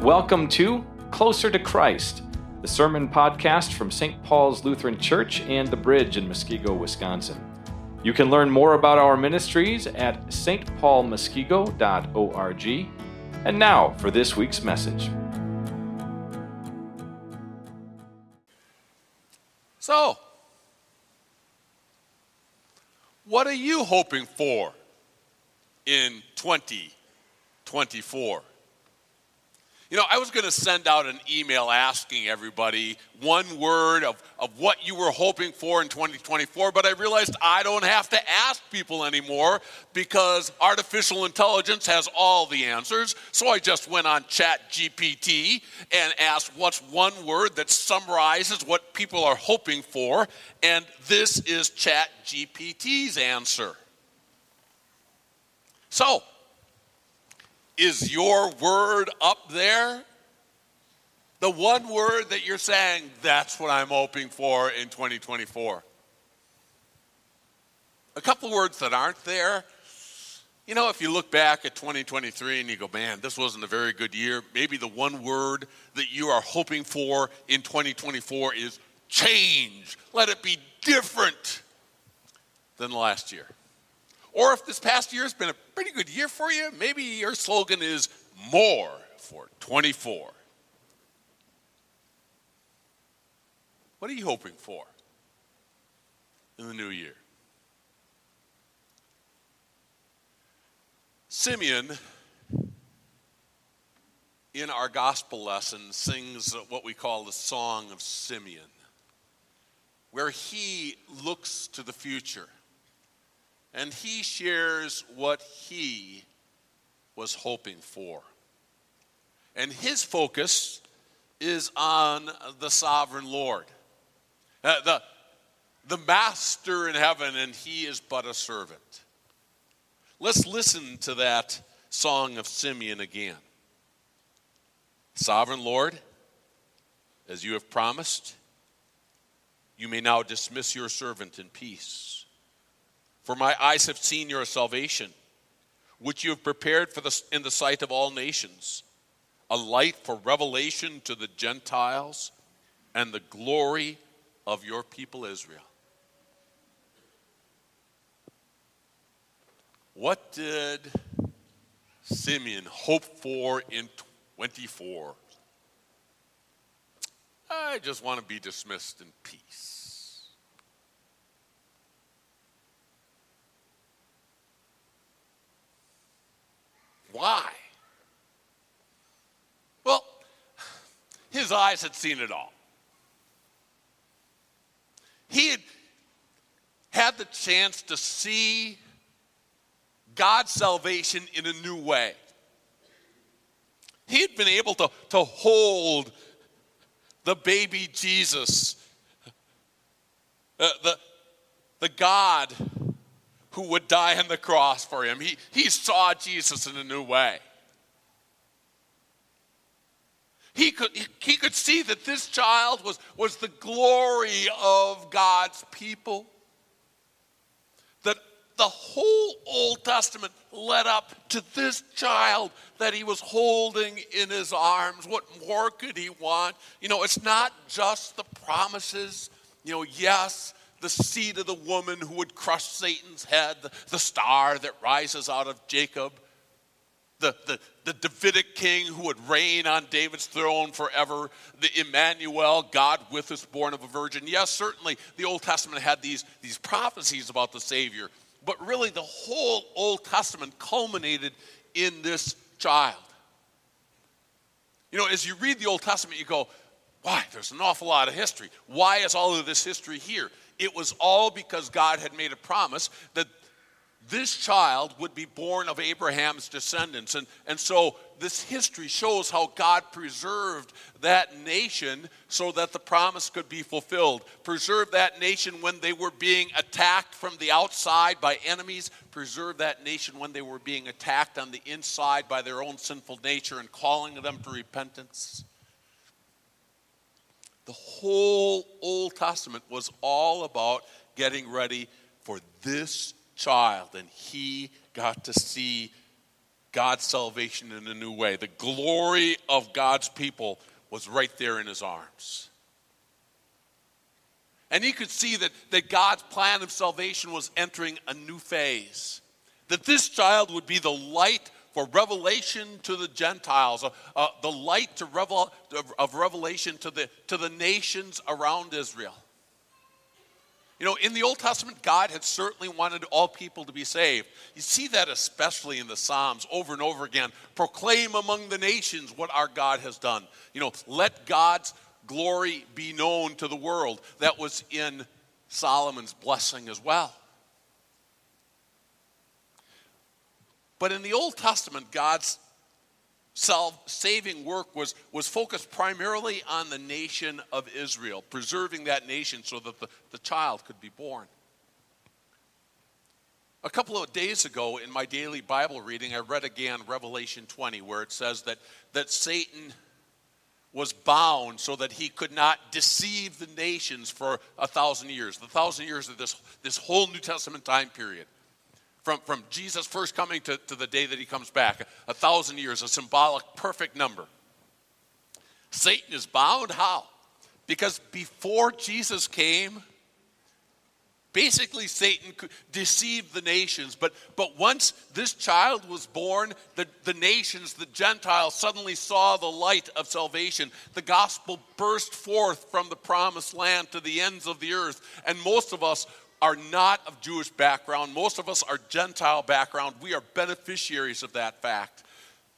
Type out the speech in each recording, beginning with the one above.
Welcome to Closer to Christ, the sermon podcast from St. Paul's Lutheran Church and the Bridge in Muskego, Wisconsin. You can learn more about our ministries at stpaulmuskego.org. And now for this week's message. So, what are you hoping for in 2024? You know, I was going to send out an email asking everybody one word of, of what you were hoping for in 2024, but I realized I don't have to ask people anymore because artificial intelligence has all the answers. So I just went on Chat GPT and asked what's one word that summarizes what people are hoping for, and this is Chat GPT's answer. So, is your word up there? The one word that you're saying, that's what I'm hoping for in 2024. A couple words that aren't there. You know, if you look back at 2023 and you go, man, this wasn't a very good year, maybe the one word that you are hoping for in 2024 is change. Let it be different than last year. Or if this past year has been a pretty good year for you, maybe your slogan is more for 24. What are you hoping for in the new year? Simeon, in our gospel lesson, sings what we call the Song of Simeon, where he looks to the future and he shares what he was hoping for. And his focus is on the sovereign Lord, uh, the, the master in heaven, and he is but a servant. Let's listen to that song of Simeon again. Sovereign Lord, as you have promised, you may now dismiss your servant in peace. For my eyes have seen your salvation, which you have prepared for the, in the sight of all nations, a light for revelation to the Gentiles and the glory of your people Israel. What did Simeon hope for in 24? I just want to be dismissed in peace. Why? Well, his eyes had seen it all. He had had the chance to see God's salvation in a new way. He had been able to, to hold the baby Jesus, uh, the, the God who would die on the cross for him. He, he saw Jesus in a new way. He could, he could see that this child was, was the glory of God's people. That the whole Old Testament led up to this child that he was holding in his arms. What more could he want? You know, it's not just the promises. You know, yes, the seed of the woman who would crush Satan's head, the, star that rises out of Jacob, the, the, the Davidic king who would reign on David's throne forever, the Emmanuel, God with us, born of a virgin. Yes, certainly the Old Testament had these, these prophecies about the Savior, but really the whole Old Testament culminated in this child. You know, as you read the Old Testament, you go, why? There's an awful lot of history. Why is all of this history here? It was all because God had made a promise that this child would be born of Abraham's descendants. And, and so this history shows how God preserved that nation so that the promise could be fulfilled. Preserve that nation when they were being attacked from the outside by enemies. Preserve that nation when they were being attacked on the inside by their own sinful nature and calling them to repentance. The whole Old Testament was all about getting ready for this child, and he got to see God's salvation in a new way. The glory of God's people was right there in his arms. And he could see that, that God's plan of salvation was entering a new phase. That this child would be the light for revelation to the Gentiles, uh, uh, the light to revel, of revelation to the, to the nations around Israel. You know, in the Old Testament, God had certainly wanted all people to be saved. You see that especially in the Psalms over and over again. Proclaim among the nations what our God has done. You know, let God's glory be known to the world. That was in Solomon's blessing as well. But in the Old Testament, God's saving work was, was focused primarily on the nation of Israel, preserving that nation so that the, the child could be born. A couple of days ago in my daily Bible reading, I read again Revelation 20, where it says that, that Satan was bound so that he could not deceive the nations for a thousand years. The thousand years of this, this whole New Testament time period. From, from Jesus' first coming to, to the day that he comes back, a thousand years, a symbolic, perfect number. Satan is bound. How? Because before Jesus came, Basically, Satan could deceived the nations. But, but once this child was born, the, the nations, the Gentiles, suddenly saw the light of salvation. The gospel burst forth from the promised land to the ends of the earth. And most of us are not of Jewish background, most of us are Gentile background. We are beneficiaries of that fact.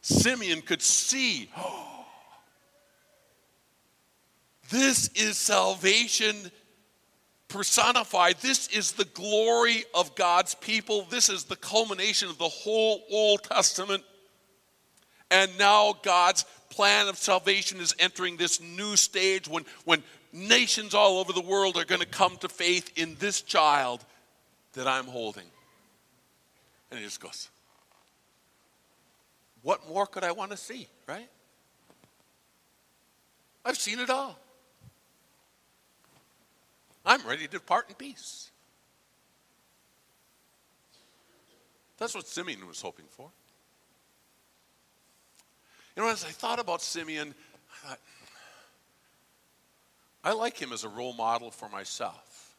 Simeon could see. Oh, this is salvation personified. This is the glory of God's people. This is the culmination of the whole Old Testament. And now God's plan of salvation is entering this new stage when, when nations all over the world are going to come to faith in this child that I'm holding. And he just goes, What more could I want to see, right? I've seen it all. I'm ready to depart in peace. That's what Simeon was hoping for. You know, as I thought about Simeon, I thought, I like him as a role model for myself.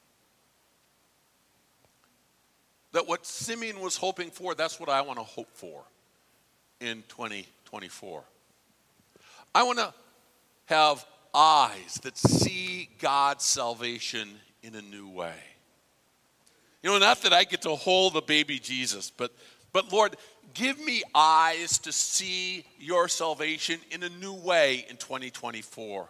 That what Simeon was hoping for, that's what I want to hope for in 2024. I want to have eyes that see God's salvation in a new way. You know, not that I get to hold the baby Jesus, but, but Lord, give me eyes to see your salvation in a new way in 2024.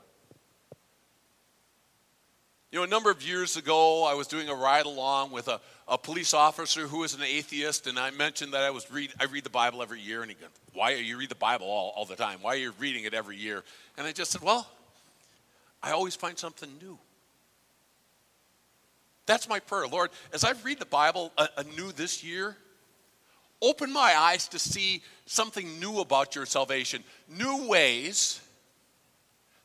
You know, a number of years ago, I was doing a ride along with a, a police officer who was an atheist, and I mentioned that I was read I read the Bible every year, and he goes, "Why are you read the Bible all, all the time? Why are you reading it every year?" And I just said, "Well, I always find something new. That's my prayer. Lord, as I read the Bible uh, uh, anew this year, open my eyes to see something new about your salvation, new ways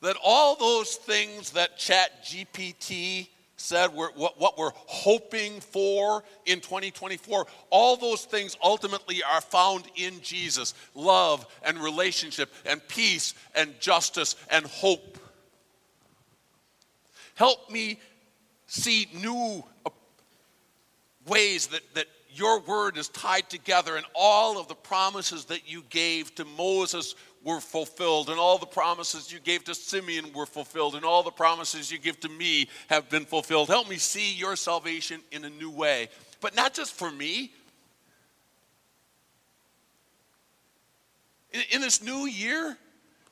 that all those things that Chat GPT said we're, what, what we're hoping for in 2024, all those things ultimately are found in Jesus love and relationship and peace and justice and hope. Help me see new uh, ways that, that your word is tied together and all of the promises that you gave to Moses were fulfilled and all the promises you gave to Simeon were fulfilled and all the promises you give to me have been fulfilled. Help me see your salvation in a new way. But not just for me. In, in this new year,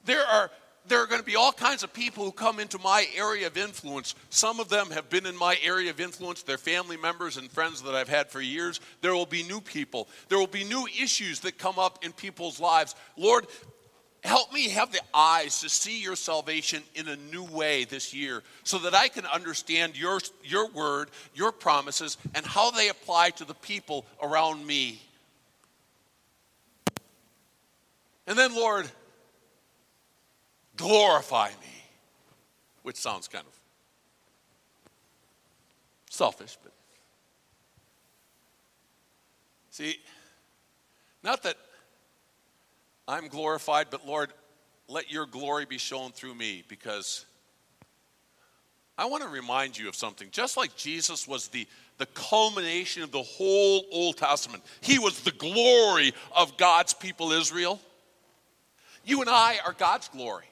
there are there are going to be all kinds of people who come into my area of influence. Some of them have been in my area of influence. They're family members and friends that I've had for years. There will be new people. There will be new issues that come up in people's lives. Lord, help me have the eyes to see your salvation in a new way this year so that I can understand your, your word, your promises, and how they apply to the people around me. And then, Lord, glorify me, which sounds kind of selfish, but see, not that I'm glorified, but Lord, let your glory be shown through me because I want to remind you of something. Just like Jesus was the, the culmination of the whole Old Testament, he was the glory of God's people, Israel. You and I are God's glory.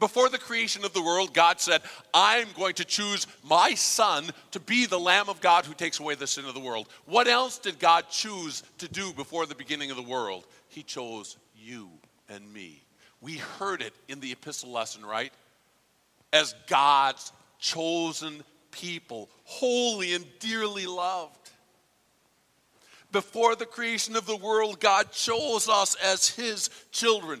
Before the creation of the world, God said, I'm going to choose my son to be the Lamb of God who takes away the sin of the world. What else did God choose to do before the beginning of the world? He chose you and me. We heard it in the epistle lesson, right? As God's chosen people, holy and dearly loved. Before the creation of the world, God chose us as His children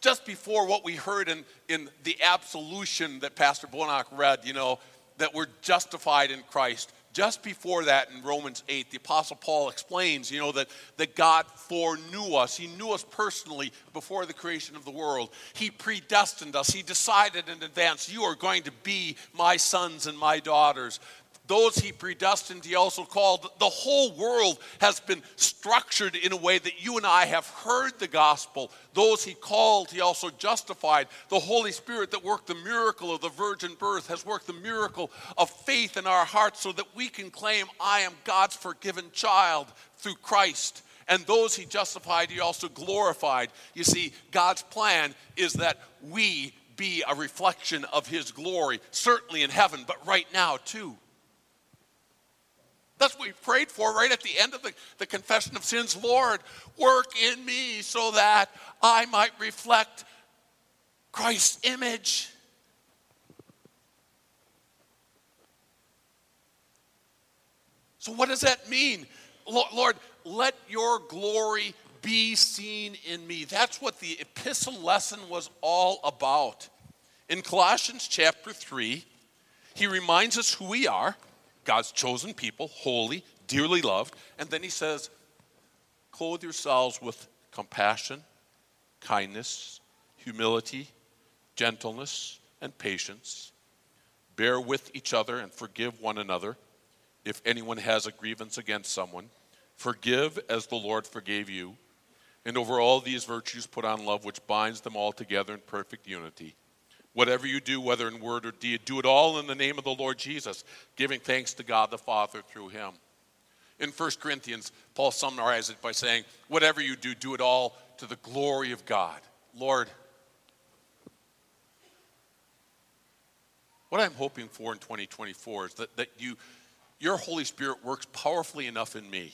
just before what we heard in, in the absolution that Pastor Bonak read, you know, that we're justified in Christ. Just before that in Romans 8, the Apostle Paul explains, you know, that, that God foreknew us. He knew us personally before the creation of the world. He predestined us. He decided in advance, you are going to be my sons and my daughters. Those he predestined, he also called. The whole world has been structured in a way that you and I have heard the gospel. Those he called, he also justified. The Holy Spirit that worked the miracle of the virgin birth has worked the miracle of faith in our hearts so that we can claim, I am God's forgiven child through Christ. And those he justified, he also glorified. You see, God's plan is that we be a reflection of his glory, certainly in heaven, but right now too. That's what we prayed for right at the end of the, the confession of sins. Lord, work in me so that I might reflect Christ's image. So, what does that mean? Lord, let your glory be seen in me. That's what the epistle lesson was all about. In Colossians chapter 3, he reminds us who we are God's chosen people, holy, dearly loved. And then he says, clothe yourselves with compassion, kindness, humility, gentleness, and patience. Bear with each other and forgive one another. If anyone has a grievance against someone, forgive as the Lord forgave you. And over all these virtues, put on love, which binds them all together in perfect unity. Whatever you do, whether in word or deed, do it all in the name of the Lord Jesus, giving thanks to God the Father through him. In 1 Corinthians, Paul summarizes it by saying, Whatever you do, do it all to the glory of God. Lord, what I'm hoping for in 2024 is that, that you, your Holy Spirit works powerfully enough in me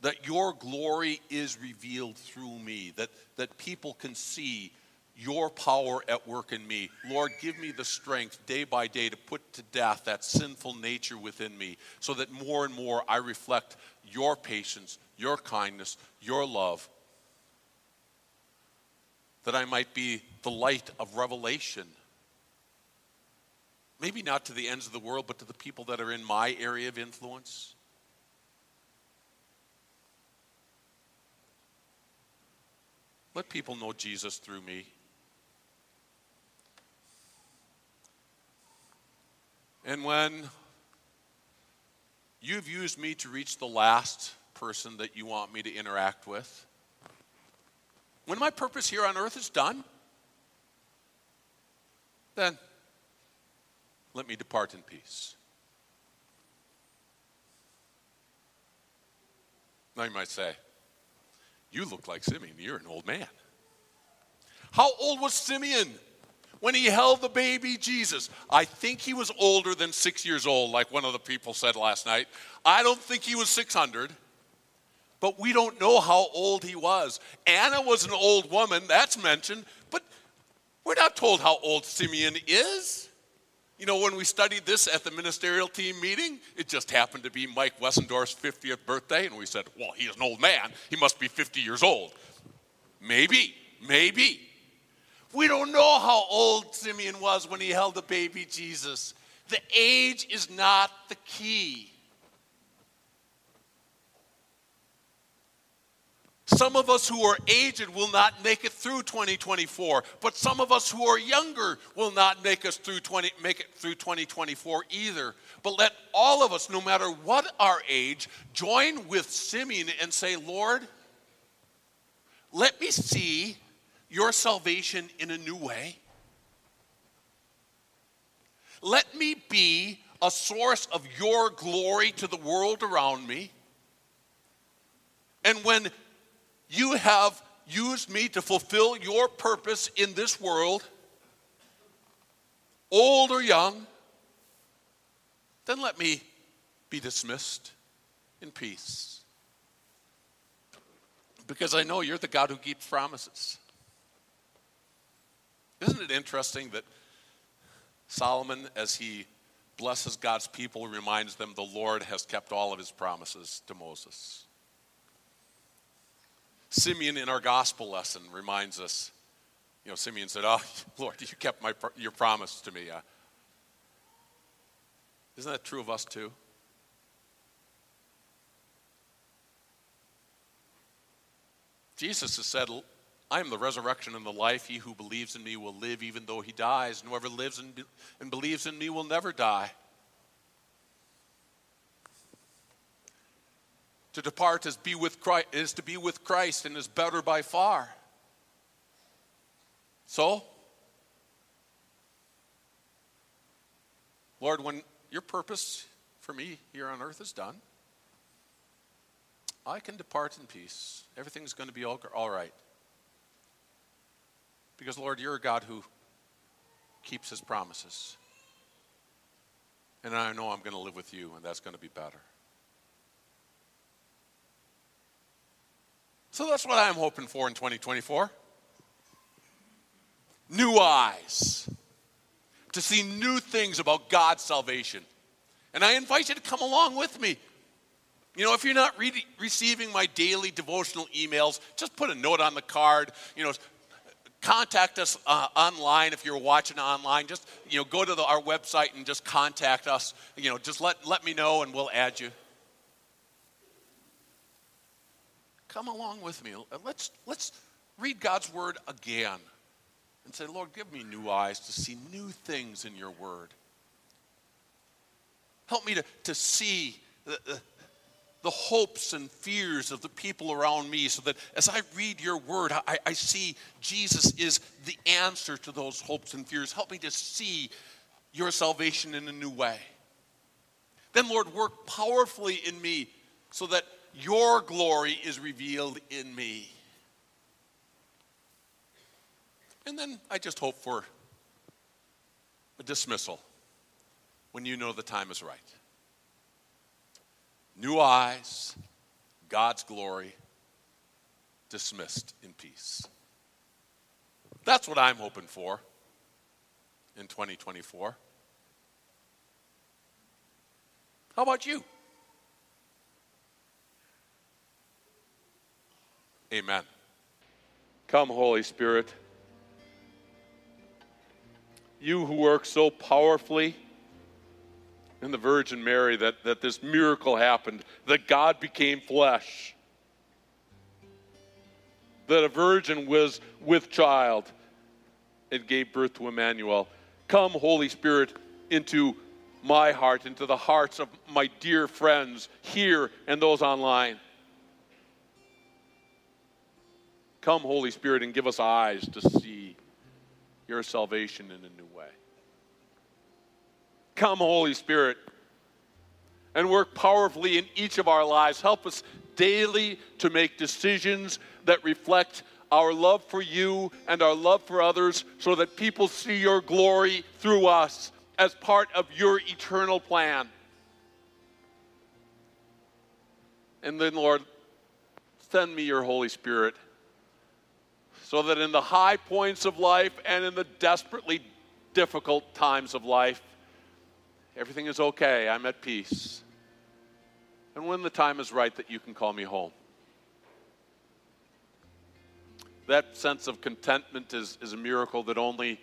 that your glory is revealed through me, that, that people can see your power at work in me. Lord, give me the strength day by day to put to death that sinful nature within me so that more and more I reflect your patience, your kindness, your love, that I might be the light of revelation. Maybe not to the ends of the world, but to the people that are in my area of influence. Let people know Jesus through me. And when you've used me to reach the last person that you want me to interact with, when my purpose here on earth is done, then let me depart in peace. Now you might say, You look like Simeon. You're an old man. How old was Simeon? When he held the baby Jesus. I think he was older than six years old, like one of the people said last night. I don't think he was 600, but we don't know how old he was. Anna was an old woman, that's mentioned, but we're not told how old Simeon is. You know, when we studied this at the ministerial team meeting, it just happened to be Mike Wessendorf's 50th birthday, and we said, well, he's an old man. He must be 50 years old. Maybe, maybe. We don't know how old Simeon was when he held the baby Jesus. The age is not the key. Some of us who are aged will not make it through 2024, but some of us who are younger will not make us through 20 make it through 2024 either. But let all of us, no matter what our age, join with Simeon and say, "Lord, let me see your salvation in a new way. Let me be a source of your glory to the world around me. And when you have used me to fulfill your purpose in this world, old or young, then let me be dismissed in peace. Because I know you're the God who keeps promises. Isn't it interesting that Solomon, as he blesses God's people, reminds them the Lord has kept all of his promises to Moses? Simeon in our gospel lesson reminds us, you know, Simeon said, Oh, Lord, you kept my, your promise to me. Uh, isn't that true of us too? Jesus has said, I am the resurrection and the life. He who believes in me will live even though he dies, and whoever lives and, be- and believes in me will never die. To depart is, be with Christ, is to be with Christ and is better by far. So, Lord, when your purpose for me here on earth is done, I can depart in peace. Everything's going to be all, all right. Because, Lord, you're a God who keeps his promises. And I know I'm going to live with you, and that's going to be better. So that's what I'm hoping for in 2024 new eyes to see new things about God's salvation. And I invite you to come along with me. You know, if you're not re- receiving my daily devotional emails, just put a note on the card. You know, contact us uh, online if you're watching online. Just you know, go to the, our website and just contact us. You know, just let let me know and we'll add you. Come along with me. Let's let's read God's word again and say, Lord, give me new eyes to see new things in your word. Help me to, to see the, the, the hopes and fears of the people around me so that as I read your word, I, I see Jesus is the answer to those hopes and fears. Help me to see your salvation in a new way. Then, Lord, work powerfully in me so that your glory is revealed in me. And then I just hope for a dismissal when you know the time is right new eyes, God's glory, dismissed in peace. That's what I'm hoping for in 2024. How about you? Amen. Come, Holy Spirit. You who work so powerfully in the Virgin Mary that, that this miracle happened, that God became flesh, that a virgin was with child and gave birth to Emmanuel. Come, Holy Spirit, into my heart, into the hearts of my dear friends here and those online. Come, Holy Spirit, and give us eyes to see your salvation in a new way. Come, Holy Spirit, and work powerfully in each of our lives. Help us daily to make decisions that reflect our love for you and our love for others so that people see your glory through us as part of your eternal plan. And then, Lord, send me your Holy Spirit so that in the high points of life and in the desperately difficult times of life, Everything is okay. I'm at peace. And when the time is right, that you can call me home. That sense of contentment is, is a miracle that only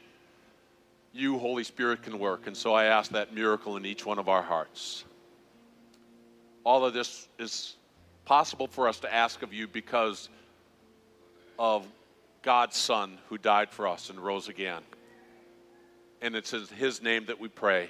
you, Holy Spirit, can work. And so I ask that miracle in each one of our hearts. All of this is possible for us to ask of you because of God's Son who died for us and rose again. And it's in His name that we pray.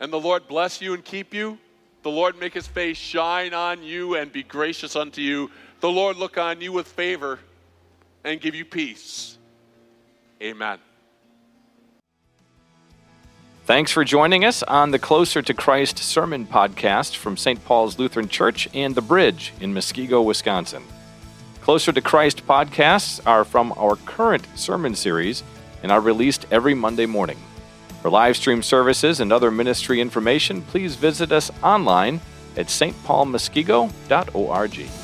And the Lord bless you and keep you. The Lord make his face shine on you and be gracious unto you. The Lord look on you with favor and give you peace. Amen. Thanks for joining us on the Closer to Christ Sermon Podcast from St. Paul's Lutheran Church and The Bridge in Muskego, Wisconsin. Closer to Christ podcasts are from our current sermon series and are released every Monday morning. For live stream services and other ministry information, please visit us online at stpaulmuskego.org.